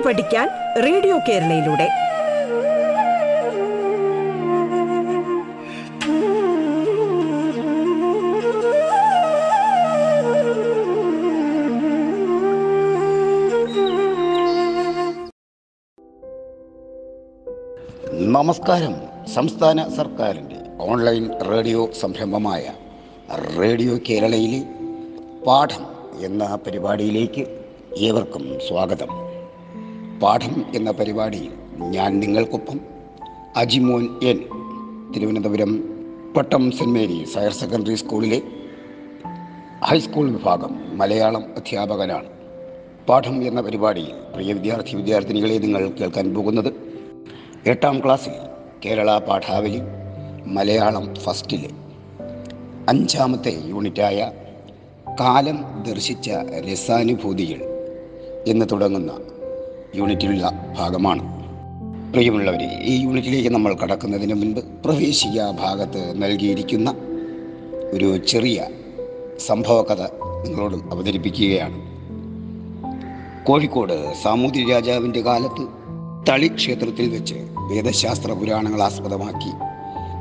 പാട്ട് പഠിക്കാൻ റേഡിയോ കേരളയിലൂടെ. നമസ്കാരം. സംസ്ഥാന സർക്കാരിന്റെ ഓൺലൈൻ റേഡിയോ സംരംഭമായ റേഡിയോ കേരളയിലെ പാഠം എന്ന പരിപാടിയിലേക്ക് ഏവർക്കും സ്വാഗതം. പാഠം എന്ന പരിപാടി ഞാൻ നിങ്ങൾക്കൊപ്പം Ajimon N Thiruvananthapuram Pattom saint Mary's higher secondary സ്കൂളിലെ ഹൈസ്കൂൾ വിഭാഗം മലയാളം അധ്യാപകനാണ്. പാഠം എന്ന പരിപാടി പ്രിയ വിദ്യാർത്ഥി വിദ്യാർത്ഥിനികളെ നിങ്ങൾ കേൾക്കാൻ പോകുന്നത് എട്ടാം ക്ലാസ്സിൽ കേരള പാഠാവലി മലയാളം ഫസ്റ്റിലെ. അഞ്ചാമത്തെ യൂണിറ്റായ കാലം ദർശിച്ച രസാനുഭൂതികൾ എന്ന് തുടങ്ങുന്ന യൂണിറ്റിലുള്ള ഭാഗമാണ്. പ്രിയമുള്ളവരെ ഈ യൂണിറ്റിലേക്ക് നമ്മൾ കടക്കുന്നതിന് മുൻപ് പ്രവേശിക ഭാഗത്ത് നൽകിയിരിക്കുന്ന ഒരു ചെറിയ സംഭവകഥ നിങ്ങളോട് അവതരിപ്പിക്കുകയാണ്. കോഴിക്കോട് സാമൂതിരി രാജാവിന്റെ കാലത്ത് തളി ക്ഷേത്രത്തിൽ വെച്ച് വേദശാസ്ത്ര പുരാണങ്ങൾ ആസ്പദമാക്കി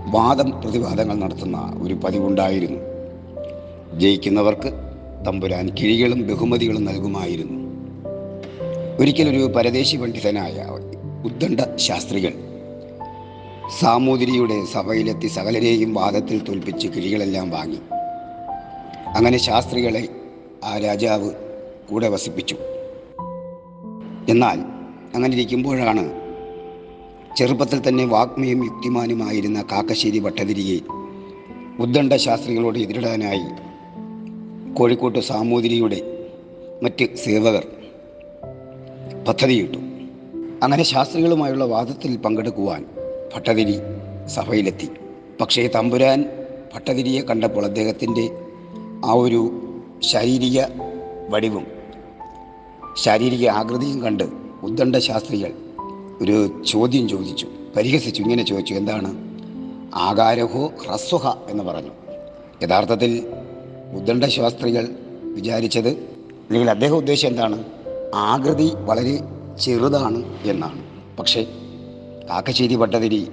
വാദം പ്രതിവാദങ്ങൾ നടത്തുന്ന ഒരു പതിവുണ്ടായിരുന്നു. ജയിക്കുന്നവർക്ക് തമ്പുരാൻ കിഴികളും ബഹുമതികളും നൽകുമായിരുന്നു. ഒരിക്കലൊരു പരദേശി പണ്ഡിതനായ ഉദ്ദണ്ഡ ശാസ്ത്രികൾ സാമൂതിരിയുടെ സഭയിലെത്തി സകലരെയും വാദത്തിൽ തോൽപ്പിച്ച് കിഴികളെല്ലാം വാങ്ങി. അങ്ങനെ ശാസ്ത്രികളെ ആ രാജാവ് കൂടെ വസിപ്പിച്ചു. എന്നാൽ അങ്ങനെ ഇരിക്കുമ്പോഴാണ് ചെറുപ്പത്തിൽ തന്നെ വാഗ്മയും യുക്തിമാനുമായിരുന്ന കാക്കശ്ശേരി ഭട്ടതിരിയെ ഉദ്ദണ്ഡ ശാസ്ത്രികളോട് എതിരിടാനായി കോഴിക്കോട്ട് സാമൂതിരിയുടെ മറ്റ് സേവകർ പദ്ധതിയിട്ടു അങ്ങനെ ശാസ്ത്രികളുമായുള്ള വാദത്തിൽ പങ്കെടുക്കുവാൻ ഭട്ടതിരി സഭയിലെത്തി. പക്ഷേ തമ്പുരാൻ ഭട്ടതിരിയെ കണ്ടപ്പോൾ അദ്ദേഹത്തിന്റെ ആ ഒരു ശാരീരിക വടിവും ശാരീരിക ആകൃതിയും കണ്ട് ഉദ്ദണ്ഡ ശാസ്ത്രികൾ ഒരു ചോദ്യം ചോദിച്ചു. പരിഹസിച്ചു ഇങ്ങനെ ചോദിച്ചു എന്താണ്? ആകാരഹോ ഹ്രസ്വഹ എന്ന് പറഞ്ഞു. യഥാർത്ഥത്തിൽ ഉദ്ദണ്ഡ ശാസ്ത്രികൾ വിചാരിച്ചത് അല്ലെങ്കിൽ അദ്ദേഹം ഉദ്ദേശം എന്താണ്? ആകൃതി വളരെ ചെറുതാണ് എന്നാണ്. പക്ഷേ കാക്കശ്ശേരി ഭട്ടതിരി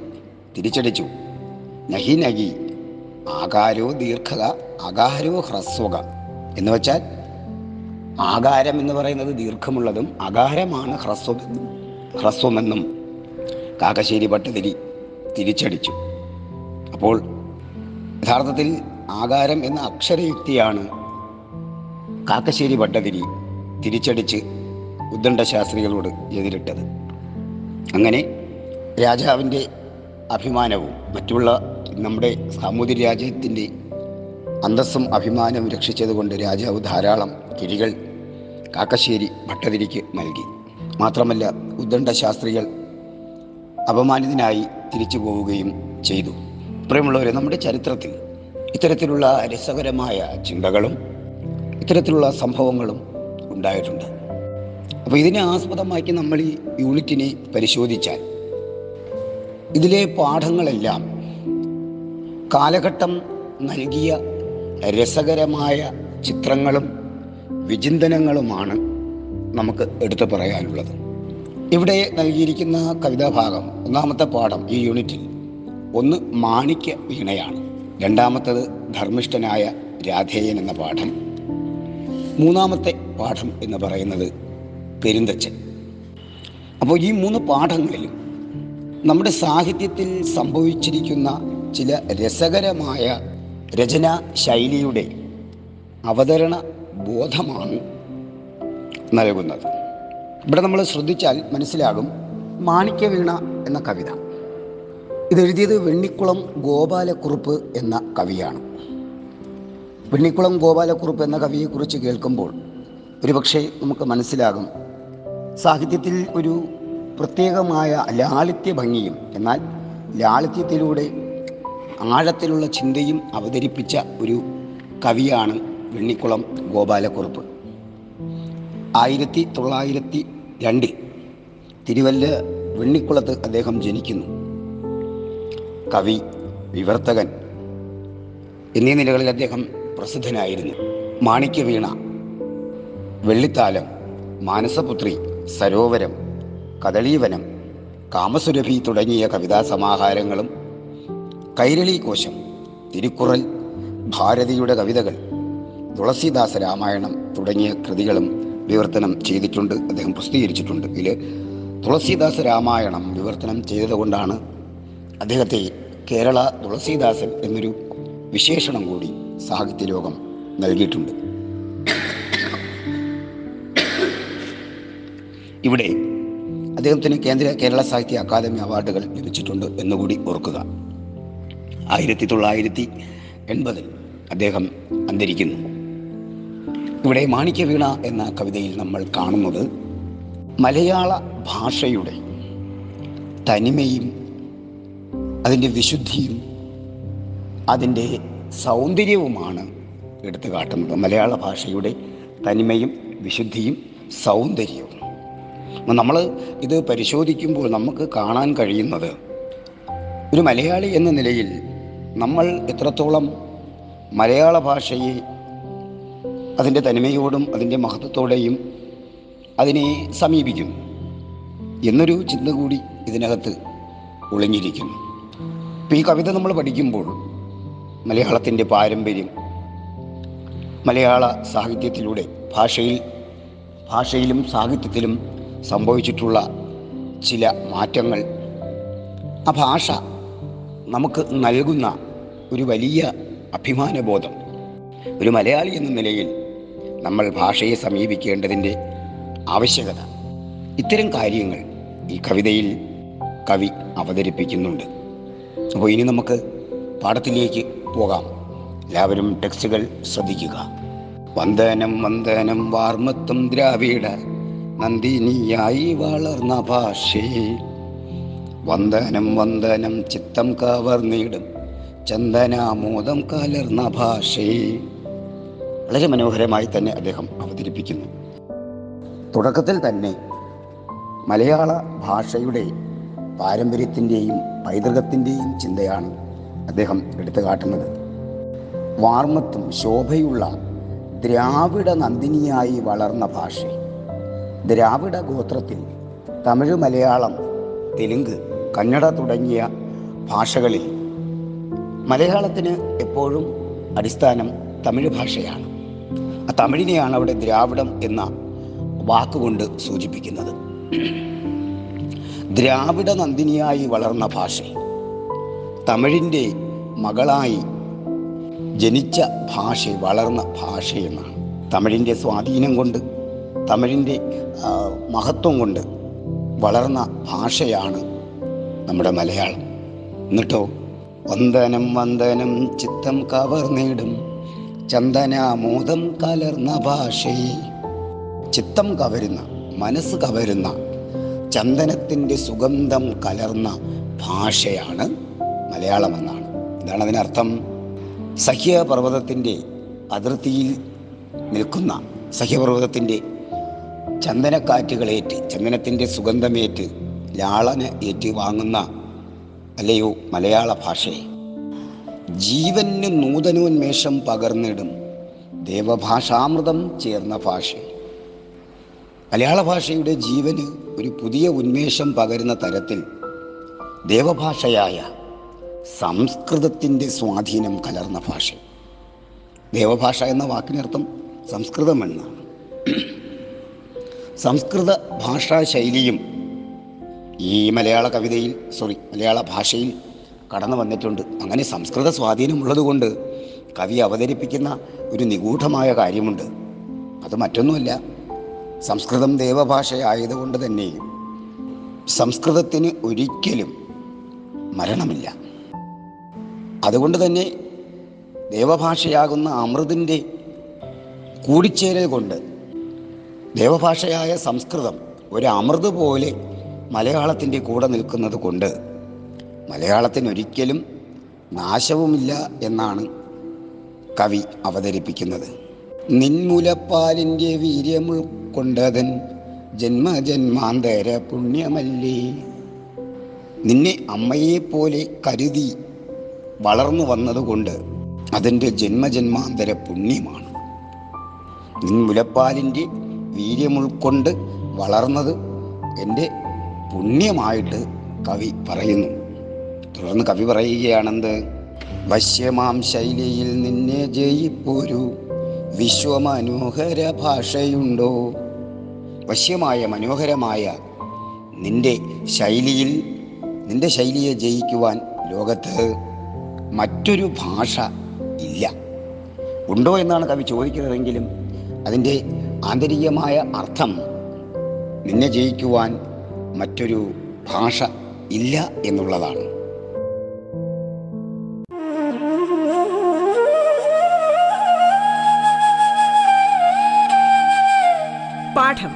തിരിച്ചടിച്ചു. നഹി നഹി ആകാരോ ദീർഘക അകാരോ ഹ്രസ്വക എന്ന് വെച്ചാൽ ആകാരം എന്ന് പറയുന്നത് ദീർഘമുള്ളതും അകാരമാണ് ഹ്രസ്വമെന്നും ഹ്രസ്വമെന്നും കാക്കശ്ശേരി ഭട്ടതിരി തിരിച്ചടിച്ചു. അപ്പോൾ യഥാർത്ഥത്തിൽ ആകാരം എന്ന അക്ഷരയുക്തിയാണ് കാക്കശ്ശേരി ഭട്ടതിരി തിരിച്ചടിച്ച് ഉദ്ദണ്ഡ ശാസ്ത്രികളോട് എതിരിട്ടത്. അങ്ങനെ രാജാവിന്റെ അഭിമാനവും മറ്റുള്ള നമ്മുടെ സാമൂതിരി രാജ്യത്തിന്റെ അന്തസ്സും അഭിമാനവും രക്ഷിച്ചതുകൊണ്ട് രാജാവ് ധാരാളം കിഴികൾ കാക്കശ്ശേരി ഭട്ടതിരിക്ക് നൽകി. മാത്രമല്ല ഉദ്ദണ്ഡ ശാസ്ത്രികൾ അപമാനിതനായി തിരിച്ചു പോവുകയും ചെയ്തു. പ്രിയമുള്ളവരെ നമ്മുടെ ചരിത്രത്തിൽ ഇത്തരത്തിലുള്ള രസകരമായ ചിന്തകളും ഇത്തരത്തിലുള്ള സംഭവങ്ങളും ഉണ്ടായിട്ടുണ്ട്. അപ്പോൾ ഇതിനെ ആസ്പദമാക്കി നമ്മൾ ഈ യൂണിറ്റിനെ പരിശോധിച്ചാൽ ഇതിലെ പാഠങ്ങളെല്ലാം കാലഘട്ടം നൽകിയ രസകരമായ ചിത്രങ്ങളും വിചിന്തനങ്ങളുമാണ് നമുക്ക് എടുത്തു പറയാനുള്ളത്. ഇവിടെ നൽകിയിരിക്കുന്ന കവിതാഭാഗം ഒന്നാമത്തെ പാഠം ഈ യൂണിറ്റിൽ ഒന്ന് മാണിക്യ വീണയാണ്. രണ്ടാമത്തത് ധർമ്മിഷ്ഠനായ രാധേയൻ എന്ന പാഠം. മൂന്നാമത്തെ പാഠം എന്ന് പറയുന്നത് പെരുന്തച്ചൻ അപ്പോൾ ഈ മൂന്ന് പാഠങ്ങളിലും നമ്മുടെ സാഹിത്യത്തിൽ സംഭവിച്ചിരിക്കുന്ന ചില രസകരമായ രചനാ ശൈലിയുടെ അവതരണ ബോധമാണ് നൽകുന്നത്. ഇവിടെ നമ്മൾ ശ്രദ്ധിച്ചാൽ മനസ്സിലാകും മാണിക്യവീണ എന്ന കവിത. ഇതെഴുതിയത് വെണ്ണിക്കുളം ഗോപാലക്കുറുപ്പ് എന്ന കവിയാണ്. വെണ്ണിക്കുളം ഗോപാലക്കുറുപ്പ് എന്ന കവിയെക്കുറിച്ച് കേൾക്കുമ്പോൾ ഒരുപക്ഷെ നമുക്ക് മനസ്സിലാകും സാഹിത്യത്തിൽ ഒരു പ്രത്യേകമായ ലാളിത്യ ഭംഗിയും എന്നാൽ ലാളിത്യത്തിലൂടെ ആഴത്തിലുള്ള ചിന്തയും അവതരിപ്പിച്ച ഒരു കവിയാണ് വെണ്ണിക്കുളം ഗോപാലക്കുറുപ്പ്. ആയിരത്തി തൊള്ളായിരത്തി രണ്ടിൽ തിരുവല്ല വെണ്ണിക്കുളത്ത് അദ്ദേഹം ജനിക്കുന്നു. കവി വിവർത്തകൻ എന്നീ നിലകളിൽ അദ്ദേഹം പ്രസിദ്ധനായിരുന്നു. മാണിക്യവീണ വെള്ളിത്താലം മാനസപുത്രി സരോവരം കദളീവനം കാമസുരഭി തുടങ്ങിയ കവിതാ സമാഹാരങ്ങളും കൈരളി കോശം തിരുക്കുറൽ ഭാരതിയുടെ കവിതകൾ തുളസിദാസ രാമായണം തുടങ്ങിയ കൃതികളും വിവർത്തനം ചെയ്തിട്ടുണ്ട് അദ്ദേഹം പ്രസിദ്ധീകരിച്ചിട്ടുണ്ട്. ഇതിൽ തുളസിദാസ രാമായണം വിവർത്തനം ചെയ്തതുകൊണ്ടാണ് അദ്ദേഹത്തെ കേരള തുളസിദാസൻ എന്നൊരു വിശേഷണം കൂടി സാഹിത്യലോകം നൽകിയിട്ടുണ്ട്. ഇവിടെ അദ്ദേഹത്തിന് കേന്ദ്ര കേരള സാഹിത്യ അക്കാദമി അവാർഡുകൾ ലഭിച്ചിട്ടുണ്ട് എന്നുകൂടി ഓർക്കുക. ആയിരത്തി തൊള്ളായിരത്തി എൺപതിൽ അദ്ദേഹം അന്തരിക്കുന്നു. ഇവിടെ മാണിക്യവീണ എന്ന കവിതയിൽ നമ്മൾ കാണുന്നത് മലയാള ഭാഷയുടെ തനിമയും അതിന്റെ വിശുദ്ധിയും അതിന്റെ സൗന്ദര്യവുമാണ് എടുത്തു കാട്ടുന്നത്. മലയാള ഭാഷയുടെ തനിമയും വിശുദ്ധിയും സൗന്ദര്യവും. നമ്മൾ ഇത് പരിശോധിക്കുമ്പോൾ നമുക്ക് കാണാൻ കഴിയുന്നത് ഒരു മലയാളി എന്ന നിലയിൽ നമ്മൾ എത്രത്തോളം മലയാള ഭാഷയെ അതിന്റെ തനിമയോടും അതിന്റെ മഹത്വത്തോടെയും അതിനെ സമീപിക്കും എന്നൊരു ചിന്ത കൂടി ഇതിനകത്ത് ഒളിഞ്ഞിരിക്കുന്നു. ഇപ്പോൾ ഈ കവിത നമ്മൾ പഠിക്കുമ്പോൾ മലയാളത്തിന്റെ പാരമ്പര്യം മലയാള സാഹിത്യത്തിലൂടെ ഭാഷയിൽ ഭാഷയിലും സാഹിത്യത്തിലും സംഭവിച്ചിട്ടുള്ള ചില മാറ്റങ്ങൾ. ആ ഭാഷ നമുക്ക് നൽകുന്ന ഒരു വലിയ അഭിമാനബോധം. ഒരു മലയാളി എന്ന നിലയിൽ നമ്മൾ ഭാഷയെ സമീപിക്കേണ്ടതിന്റെ ആവശ്യകത. ഇത്തരം കാര്യങ്ങൾ ഈ കവിതയിൽ കവി അവതരിപ്പിക്കുന്നുണ്ട്. അപ്പോൾ ഇനി നമുക്ക് പാഠത്തിലേക്ക് പോകാം. എല്ലാവരും ടെക്സ്റ്റുകൾ ശ്രദ്ധിക്കുക. വന്ദനം വന്ദനം വാർമത്വം ദ്രാവിഡ. നന്ദിനിയായി വളർന്ന ഭാഷേ. വന്ദനം വന്ദനം ചിത്തം കവർന്നിടും. ചന്ദനാമോദം കലർന്ന ഭാഷേ. വളരെ മനോഹരമായി തന്നെ അദ്ദേഹം അവതരിപ്പിക്കുന്നു. തുടക്കത്തിൽ തന്നെ മലയാള ഭാഷയുടെ പാരമ്പര്യത്തിന്റെയും പൈതൃകത്തിന്റെയും ചിന്തയാണ് അദ്ദേഹം എടുത്തു കാട്ടുന്നത്. വാർമത്തും ശോഭയുള്ള ദ്രാവിഡ നന്ദിനിയായി വളർന്ന ഭാഷ. ദ്രാവിഡ ഗോത്രത്തിൽ തമിഴ് മലയാളം തെലുങ്ക് കന്നഡ തുടങ്ങിയ ഭാഷകളിൽ മലയാളത്തിന് എപ്പോഴും അടിസ്ഥാനം തമിഴ് ഭാഷയാണ്. ആ തമിഴിനെയാണ് അവിടെ ദ്രാവിഡം എന്ന വാക്കുകൊണ്ട് സൂചിപ്പിക്കുന്നത്. ദ്രാവിഡ നന്ദിനിയായി വളർന്ന ഭാഷ. തമിഴിന്റെ മകളായി ജനിച്ച ഭാഷ വളർന്ന ഭാഷയെന്നാണ് തമിഴിന്റെ സ്വാധീനം കൊണ്ട് തമിഴിന്റെ മഹത്വം കൊണ്ട് വളർന്ന ഭാഷയാണ് നമ്മുടെ മലയാളം. എന്നിട്ടോ? വന്ദനം വന്ദനം ചിത്തം കവർന്നിടും. ചന്ദനാമോദം കലർന്ന ഭാഷയെ ചിത്തം കവരുന്ന മനസ്സ് കവരുന്ന ചന്ദനത്തിന്റെ സുഗന്ധം കലർന്ന ഭാഷയാണ് മലയാളമെന്നാണ്. ഇതാണ് അതിനർത്ഥം. സഹ്യപർവതത്തിന്റെ അതിർത്തിയിൽ നിൽക്കുന്ന സഹ്യപർവതത്തിന്റെ ചന്ദനക്കാറ്റുകളേറ്റ് ചന്ദനത്തിന്റെ സുഗന്ധമേറ്റ് ലാളന ഏറ്റ് വാങ്ങുന്ന അല്ലയോ മലയാള ഭാഷയെ ജീവന് നൂതനോന്മേഷം പകർന്നിടും ദേവഭാഷാമൃതം ചേർന്ന ഭാഷ. മലയാള ഭാഷയുടെ ജീവന് ഒരു പുതിയ ഉന്മേഷം പകരുന്ന തരത്തിൽ ദേവഭാഷയായ സംസ്കൃതത്തിന്റെ സ്വാധീനം കലർന്ന ഭാഷ. ദേവഭാഷ എന്ന വാക്കിനർത്ഥം സംസ്കൃതം എന്നാണ് സംസ്കൃത ഭാഷാ ശൈലിയും ഈ മലയാള കവിതയിൽ സോറി മലയാള ഭാഷയിൽ കടന്നു വന്നിട്ടുണ്ട്. അങ്ങനെ സംസ്കൃത സ്വാധീനമുള്ളതുകൊണ്ട് കവി അവതരിപ്പിക്കുന്ന ഒരു നിഗൂഢമായ കാര്യമുണ്ട്. അത് മറ്റൊന്നുമല്ല സംസ്കൃതം ദേവഭാഷയായതുകൊണ്ട് തന്നെ സംസ്കൃതത്തിന് ഒരിക്കലും മരണമില്ല. അതുകൊണ്ട് തന്നെ ദേവഭാഷയാകുന്ന അമൃതിന്റെ കൂടിച്ചേരൽ കൊണ്ട് ദേവഭാഷയായ സംസ്കൃതം ഒരു അമൃത് പോലെ മലയാളത്തിന്റെ കൂടെ നിൽക്കുന്നത് കൊണ്ട് മലയാളത്തിനൊരിക്കലും നാശവുമില്ല എന്നാണ് കവി അവതരിപ്പിക്കുന്നത്. നിൻമുലപ്പാലിന്റെ വീര്യം ഉൾക്കൊണ്ടതൻ ജന്മജന്മാന്തര പുണ്യമല്ലേ? നിന്നെ അമ്മയെപ്പോലെ കരുതി വളർന്നു വന്നതുകൊണ്ട് അതിന്റെ ജന്മജന്മാന്തര പുണ്യമാണ്. നിൻ മുലപ്പാലിന്റെ വീര്യം ഉൾക്കൊണ്ട് വളർന്നത് എന്റെ പുണ്യമായിട്ട് കവി പറയുന്നു. തുടർന്ന് കവി പറയുകയാണെന്ത്? വശ്യമാം ശൈലിയിൽ നിന്നെ ജയിപ്പോരു വിശ്വമനോഹര ഭാഷയുണ്ടോ? വശ്യമായ മനോഹരമായ നിന്റെ ശൈലിയിൽ നിന്റെ ശൈലിയെ ജയിക്കുവാൻ ലോകത്ത് മറ്റൊരു ഭാഷ ഇല്ല. ഉണ്ടോ? എന്നാണ് കവി ചോദിക്കുന്നതെങ്കിലും അതിന്റെ ആന്തരികമായ അർത്ഥം നിന്നെ ജയിക്കുവാൻ മറ്റൊരു ഭാഷ ഇല്ല എന്നുള്ളതാണ്. പാഠം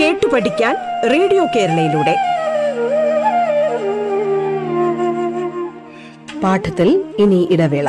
കേട്ടു പഠിക്കാൻ റേഡിയോ കേരളയിലൂടെ. പാഠത്തിൽ ഇനി ഇടവേള.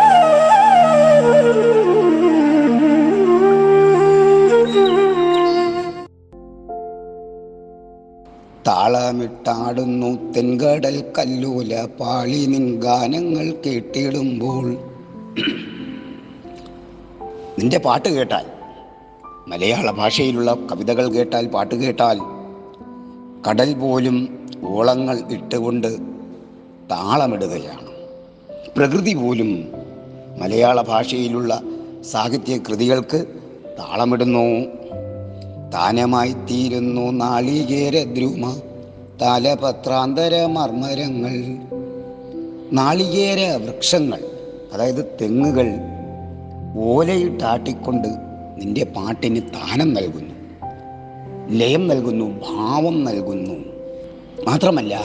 താളമിട്ടാടുന്നു തെൻകടൽ കല്ലൂല പാളി നിൻ ഗാനങ്ങൾ കേട്ടിടുമ്പോൾ. നിന്റെ പാട്ട് കേട്ടാൽ മലയാള ഭാഷയിലുള്ള കവിതകൾ കേട്ടാൽ പാട്ട് കേട്ടാൽ കടൽ പോലും ഓളങ്ങൾ ഇട്ടുകൊണ്ട് താളമിടുകയാണ്. പ്രകൃതി പോലും മലയാള ഭാഷയിലുള്ള സാഹിത്യ കൃതികൾക്ക് താളമിടുന്നു. താനമായി തീരുന്നു നാളികേര ദ്രുമ. താലപത്രാന്തര മർമരങ്ങൾ നാളികേര വൃക്ഷങ്ങൾ അതായത് തെങ്ങുകൾ ഓലയിട്ടാട്ടിക്കൊണ്ട് നിന്റെ പാട്ടിന് താനം നൽകുന്നു. ലയം നൽകുന്നു ഭാവം നൽകുന്നു. മാത്രമല്ല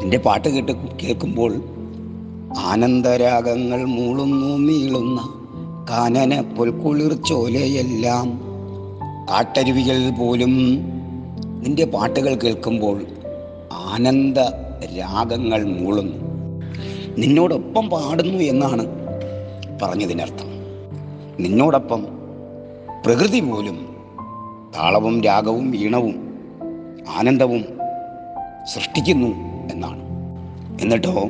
നിന്റെ പാട്ട് കേട്ട് കേൾക്കുമ്പോൾ ആനന്ദരാഗങ്ങൾ മൂളുന്നു മീളുന്ന കാനന പൊൽക്കുളിർച്ചോലയെല്ലാം കാട്ടരുവികൾ പോലും നിന്റെ പാട്ടുകൾ കേൾക്കുമ്പോൾ ആനന്ദ രാഗങ്ങൾ മൂളുന്നു. നിന്നോടൊപ്പം പാടുന്നു എന്നാണ് പറഞ്ഞതിനർത്ഥം. നിന്നോടൊപ്പം പ്രകൃതി പോലും താളവും രാഗവും ഈണവും ആനന്ദവും സൃഷ്ടിക്കുന്നു എന്നാണ്. എന്നിട്ടോ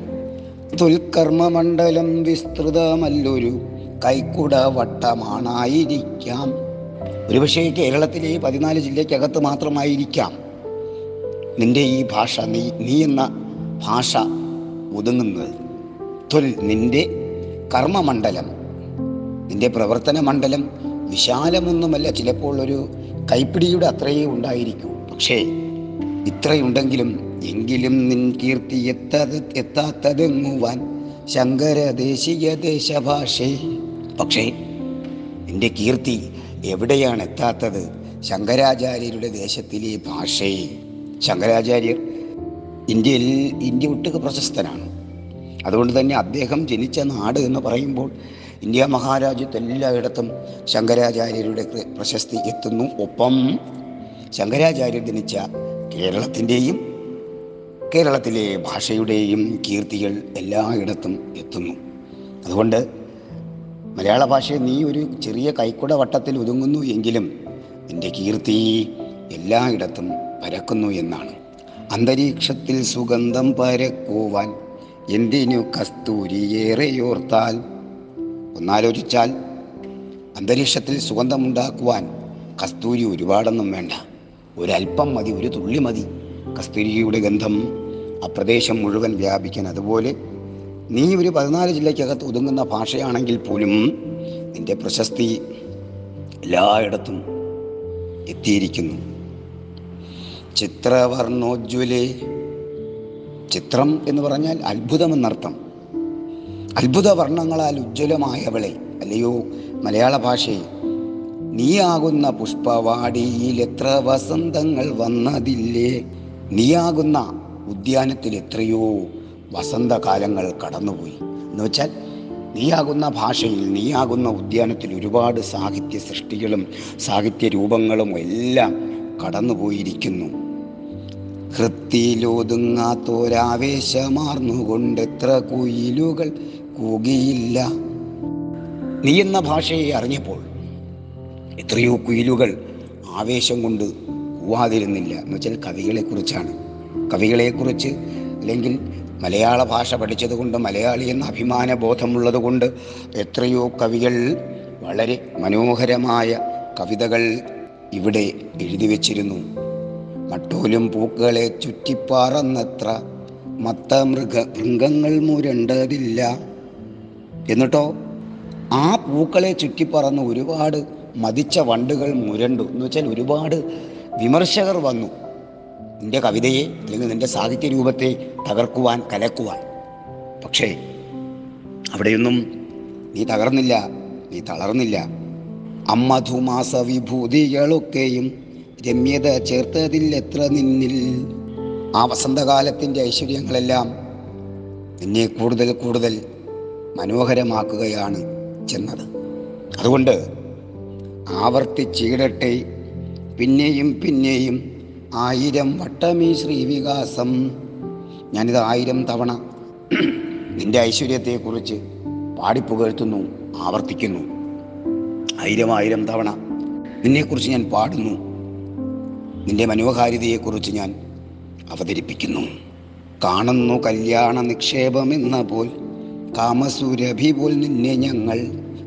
തുൽക്കർമ്മമണ്ഡലം വിസ്തൃതമല്ലൊരു കൈക്കുട വട്ടമാണായിരിക്കാം ഒരുപക്ഷേ കേരളത്തിലെ പതിനാല് ജില്ലയ്ക്കകത്ത് മാത്രമായിരിക്കാം. നിന്റെ ഈ ഭാഷ നീ നീ എന്ന ഭാഷ ഒതുങ്ങുന്നത്. തൊൽ നിന്റെ കർമ്മമണ്ഡലം നിന്റെ പ്രവർത്തന മണ്ഡലം വിശാലമൊന്നുമല്ല. ചിലപ്പോൾ ഒരു കൈപ്പിടിയുടെ അത്രയേ ഉണ്ടായിരിക്കൂ. പക്ഷേ ഇത്രയുണ്ടെങ്കിലും എങ്കിലും നിൻ കീർത്തി എത്താത് എത്താത്തതെങ്ങുവാൻ ശങ്കര ദേശീയ ദേശഭാഷേ. പക്ഷേ നിന്റെ കീർത്തി എവിടെയാണ് എത്താത്തത്? ശങ്കരാചാര്യരുടെ ദേശത്തിലെ ഭാഷയെ ശങ്കരാചാര്യർ ഇന്ത്യയിൽ ഇന്ത്യ ഒട്ടുക പ്രശസ്തനാണ്. അതുകൊണ്ട് തന്നെ അദ്ദേഹം ജനിച്ച നാട് എന്ന് പറയുമ്പോൾ ഇന്ത്യ മഹാരാജ്യത്ത് എല്ലായിടത്തും ശങ്കരാചാര്യരുടെ പ്ര- പ്രശസ്തി എത്തുന്നു. ഒപ്പം ശങ്കരാചാര്യർ ജനിച്ച കേരളത്തിന്റെയും കേരളത്തിലെ ഭാഷയുടെയും കീർത്തികൾ എല്ലായിടത്തും എത്തുന്നു. അതുകൊണ്ട് മലയാള ഭാഷയെ നീ ഒരു ചെറിയ കൈക്കുട വട്ടത്തിൽ ഒതുങ്ങുന്നു എങ്കിലും നിന്റെ കീർത്തി എല്ലായിടത്തും പരക്കുന്നു എന്നാണ്. അന്തരീക്ഷത്തിൽ സുഗന്ധം പരക്കുവാൻ എന്തിനു കസ്തൂരിയേറെയോർത്താൽ ഒന്നാലോചിച്ചാൽ അന്തരീക്ഷത്തിൽ സുഗന്ധമുണ്ടാക്കുവാൻ കസ്തൂരി ഒരുപാടൊന്നും വേണ്ട. ഒരല്പം മതി ഒരു തുള്ളി മതി. കസ്തൂരിയുടെ ഗന്ധം ആ പ്രദേശം മുഴുവൻ വ്യാപിക്കാൻ അതുപോലെ നീ ഒരു പതിനാല് ജില്ലയ്ക്കകത്ത് ഒതുങ്ങുന്ന ഭാഷയാണെങ്കിൽ പോലും നിന്റെ പ്രശസ്തി എല്ലായിടത്തും എത്തിയിരിക്കുന്നു. ചിത്രവർണോജ്വലേ. ചിത്രം എന്ന് പറഞ്ഞാൽ അത്ഭുതമെന്നർത്ഥം. അത്ഭുത വർണങ്ങളാൽ ഉജ്ജ്വലമായവളെ അല്ലയോ മലയാള ഭാഷയെ നീയാകുന്ന പുഷ്പവാടിയിൽ എത്ര വസന്തങ്ങൾ വന്നതില്ലേ? നീയാകുന്ന ഉദ്യാനത്തിൽ എത്രയോ വസന്തകാലങ്ങൾ കടന്നുപോയി. എന്ന് വെച്ചാൽ നീയാകുന്ന ഭാഷയിൽ നീയാകുന്ന ഉദ്യാനത്തിൽ ഒരുപാട് സാഹിത്യ സൃഷ്ടികളും സാഹിത്യ രൂപങ്ങളും എല്ലാം കടന്നുപോയിരിക്കുന്നു. ഹൃത്തിയിലൊതുങ്ങാത്തൊരാവേശമാർന്നുകൊണ്ട് എത്ര കുയിലുകൾ കൂകിയില്ല. നീ എന്ന ഭാഷയെ അറിഞ്ഞപ്പോൾ എത്രയോ കുയിലുകൾ ആവേശം കൊണ്ട് കൂവാതിരുന്നില്ല. എന്ന് വെച്ചാൽ കവികളെക്കുറിച്ചാണ്. കവികളെക്കുറിച്ച് അല്ലെങ്കിൽ മലയാള ഭാഷ പഠിച്ചതുകൊണ്ട് മലയാളി എന്ന അഭിമാന ബോധമുള്ളത് കൊണ്ട് എത്രയോ കവികൾ വളരെ മനോഹരമായ കവിതകൾ ഇവിടെ എഴുതി വച്ചിരുന്നു. മട്ടോലും പൂക്കളെ ചുറ്റിപ്പാറന്നത്ര മത്ത മൃഗ മൃഗങ്ങൾ മുരണ്ടതില്ല. എന്നിട്ടോ? ആ പൂക്കളെ ചുറ്റിപ്പറന്ന് ഒരുപാട് മതിച്ച വണ്ടുകൾ മുരണ്ടു. എന്ന് വെച്ചാൽ ഒരുപാട് വിമർശകർ വന്നു. നിന്റെ കവിതയെ അല്ലെങ്കിൽ നിന്റെ സാഹിത്യ രൂപത്തെ തകർക്കുവാൻ കലക്കുവാൻ. പക്ഷേ അവിടെയൊന്നും നീ തകർന്നില്ല നീ തളർന്നില്ല. അമ്മധുമാസ വിഭൂതികളൊക്കെയും രമ്യത ചേർത്തതിൽ എത്ര നിന്നിൽ? ആ വസന്തകാലത്തിന്റെ ഐശ്വര്യങ്ങളെല്ലാം നിന്നെ കൂടുതൽ കൂടുതൽ മനോഹരമാക്കുകയാണ് ചെന്നത്. അതുകൊണ്ട് ആവർത്തിച്ചിടട്ടെ. പിന്നെയും പിന്നെയും ആയിരം വട്ടമീ ശ്രീവികാസം. ഞാനിത് ആയിരം തവണ നിന്റെ ഐശ്വര്യത്തെക്കുറിച്ച് പാടിപ്പുകഴ്ത്തുന്നു ആവർത്തിക്കുന്നു. ആയിരം ആയിരം തവണ നിന്നെക്കുറിച്ച് ഞാൻ പാടുന്നു. നിന്റെ മനോഹാരിതയെക്കുറിച്ച് ഞാൻ അവതരിപ്പിക്കുന്നു. കാണുന്നു കല്യാണ നിക്ഷേപമെന്ന പോൽ കാമസുരഭി പോൽ നിന്നെ ഞങ്ങൾ.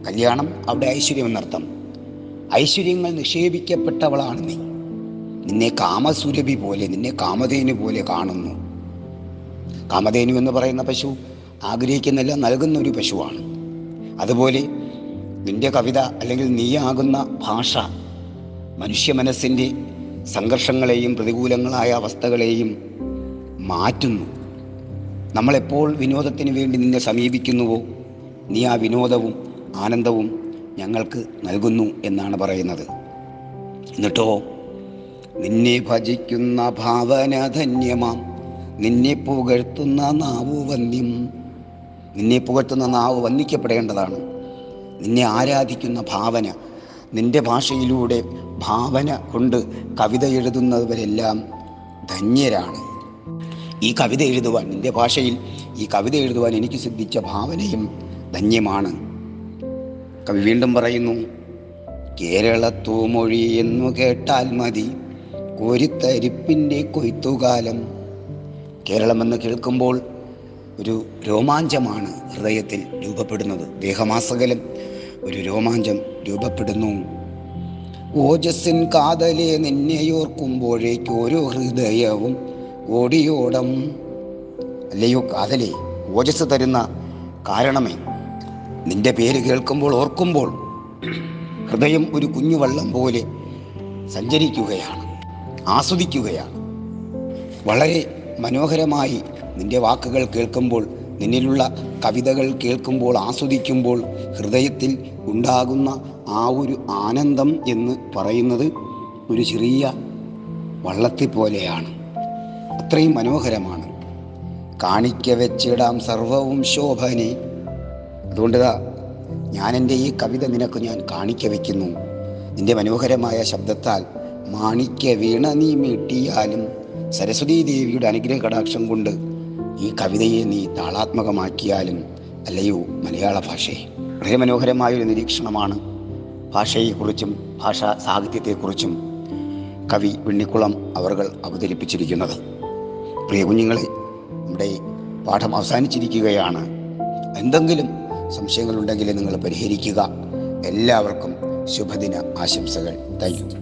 കല്യാണം അവിടെ ഐശ്വര്യം എന്നർത്ഥം ഐശ്വര്യങ്ങൾ നിക്ഷേപിക്കപ്പെട്ടവളാണ് നീ. നിന്നെ കാമസുരഭി പോലെ നിന്നെ കാമധേനു പോലെ കാണുന്നു. കാമധേനു എന്ന് പറയുന്ന പശു ആഗ്രഹിക്കുന്നില്ല നൽകുന്ന ഒരു പശുവാണ്. അതുപോലെ നിന്റെ കവിത അല്ലെങ്കിൽ നീയാകുന്ന ഭാഷ മനുഷ്യ മനസ്സിന്റെ സംഘർഷങ്ങളെയും പ്രതികൂലങ്ങളായ അവസ്ഥകളെയും മാറ്റുന്നു. നമ്മളെപ്പോൾ വിനോദത്തിന് വേണ്ടി നിന്നെ സമീപിക്കുന്നുവോ? നീ ആ വിനോദവും ആനന്ദവും ഞങ്ങൾക്ക് നൽകുന്നു എന്നാണ് പറയുന്നത്. എന്നിട്ടോ നിന്നെ ഭജിക്കുന്ന ഭാവന ധന്യമാം നിന്നെ പുകഴ്ത്തുന്ന നാവു വന്യം നിന്നെ പുകഴ്ത്തുന്ന നാവ് വന്ദിക്കപ്പെടേണ്ടതാണ്. നിന്നെ ആരാധിക്കുന്ന ഭാവന നിന്റെ ഭാഷയിലൂടെ ഭാവന കൊണ്ട് കവിത എഴുതുന്നവരെല്ലാം ധന്യരാണ്. ഈ കവിത എഴുതുവാൻ എന്റെ ഭാഷയിൽ ഈ കവിത എഴുതുവാൻ എനിക്ക് സിദ്ധിച്ച ഭാവനയും ധന്യമാണ്. കവി വീണ്ടും പറയുന്നു കേരളത്തൂമൊഴി എന്നു കേട്ടാൽ മതി കോരിത്തരിപ്പിന്റെ കൊയ്ത്തുകാലം. കേരളമെന്ന് കേൾക്കുമ്പോൾ ഒരു രോമാഞ്ചമാണ് ഹൃദയത്തിൽ രൂപപ്പെടുന്നത്. ദേഹമാസകലം ഒരു രോമാഞ്ചം രൂപപ്പെടുന്നു. ഓജസ്സിൻ കാതലെ നിന്നെയോർക്കുമ്പോഴേക്ക് ഓരോ ഹൃദയവും ഓടിയോടം. അല്ലയോ കാതലെ ഓജസ് തരുന്ന കാരണമേ. നിന്റെ പേര് കേൾക്കുമ്പോൾ ഓർക്കുമ്പോൾ ഹൃദയം ഒരു കുഞ്ഞുവള്ളം പോലെ സഞ്ചരിക്കുകയാണ് ആസ്വദിക്കുകയാണ്. വളരെ മനോഹരമായി നിന്റെ വാക്കുകൾ കേൾക്കുമ്പോൾ നിന്നിലുള്ള കവിതകൾ കേൾക്കുമ്പോൾ ആസ്വദിക്കുമ്പോൾ ഹൃദയത്തിൽ ഉണ്ടാകുന്ന ആ ഒരു ആനന്ദം എന്ന് പറയുന്നത് ഒരു ചെറിയ വള്ളത്തെ പോലെയാണ്. അത്രയും മനോഹരമാണ്. കാണിക്ക വെച്ചിടാം സർവവും ശോഭനെ. അതുകൊണ്ട് ഞാൻ എന്റെ ഈ കവിത നിനക്ക് ഞാൻ കാണിക്ക വയ്ക്കുന്നു നിന്റെ മനോഹരമായ ശബ്ദത്താൽ മാണിക്യ വീണ നീ മീട്ടിയാലും. സരസ്വതീ ദേവിയുടെ അനുഗ്രഹ കടാക്ഷം കൊണ്ട് ഈ കവിതയെ നീ താളാത്മകമാക്കിയാലും അല്ലയോ മലയാള ഭാഷയെ? വളരെ മനോഹരമായൊരു നിരീക്ഷണമാണ് ഭാഷയെക്കുറിച്ചും ഭാഷാ സാഹിത്യത്തെക്കുറിച്ചും കവി വെണ്ണിക്കുളം അവർ അവതരിപ്പിച്ചിരിക്കുന്നത്. പ്രിയ കുഞ്ഞുങ്ങളെ നമ്മുടെ പാഠം അവസാനിച്ചിരിക്കുകയാണ്. എന്തെങ്കിലും സംശയങ്ങളുണ്ടെങ്കിൽ നിങ്ങൾ പരിഹരിക്കുക. എല്ലാവർക്കും ശുഭദിന ആശംസകൾ. താങ്ക്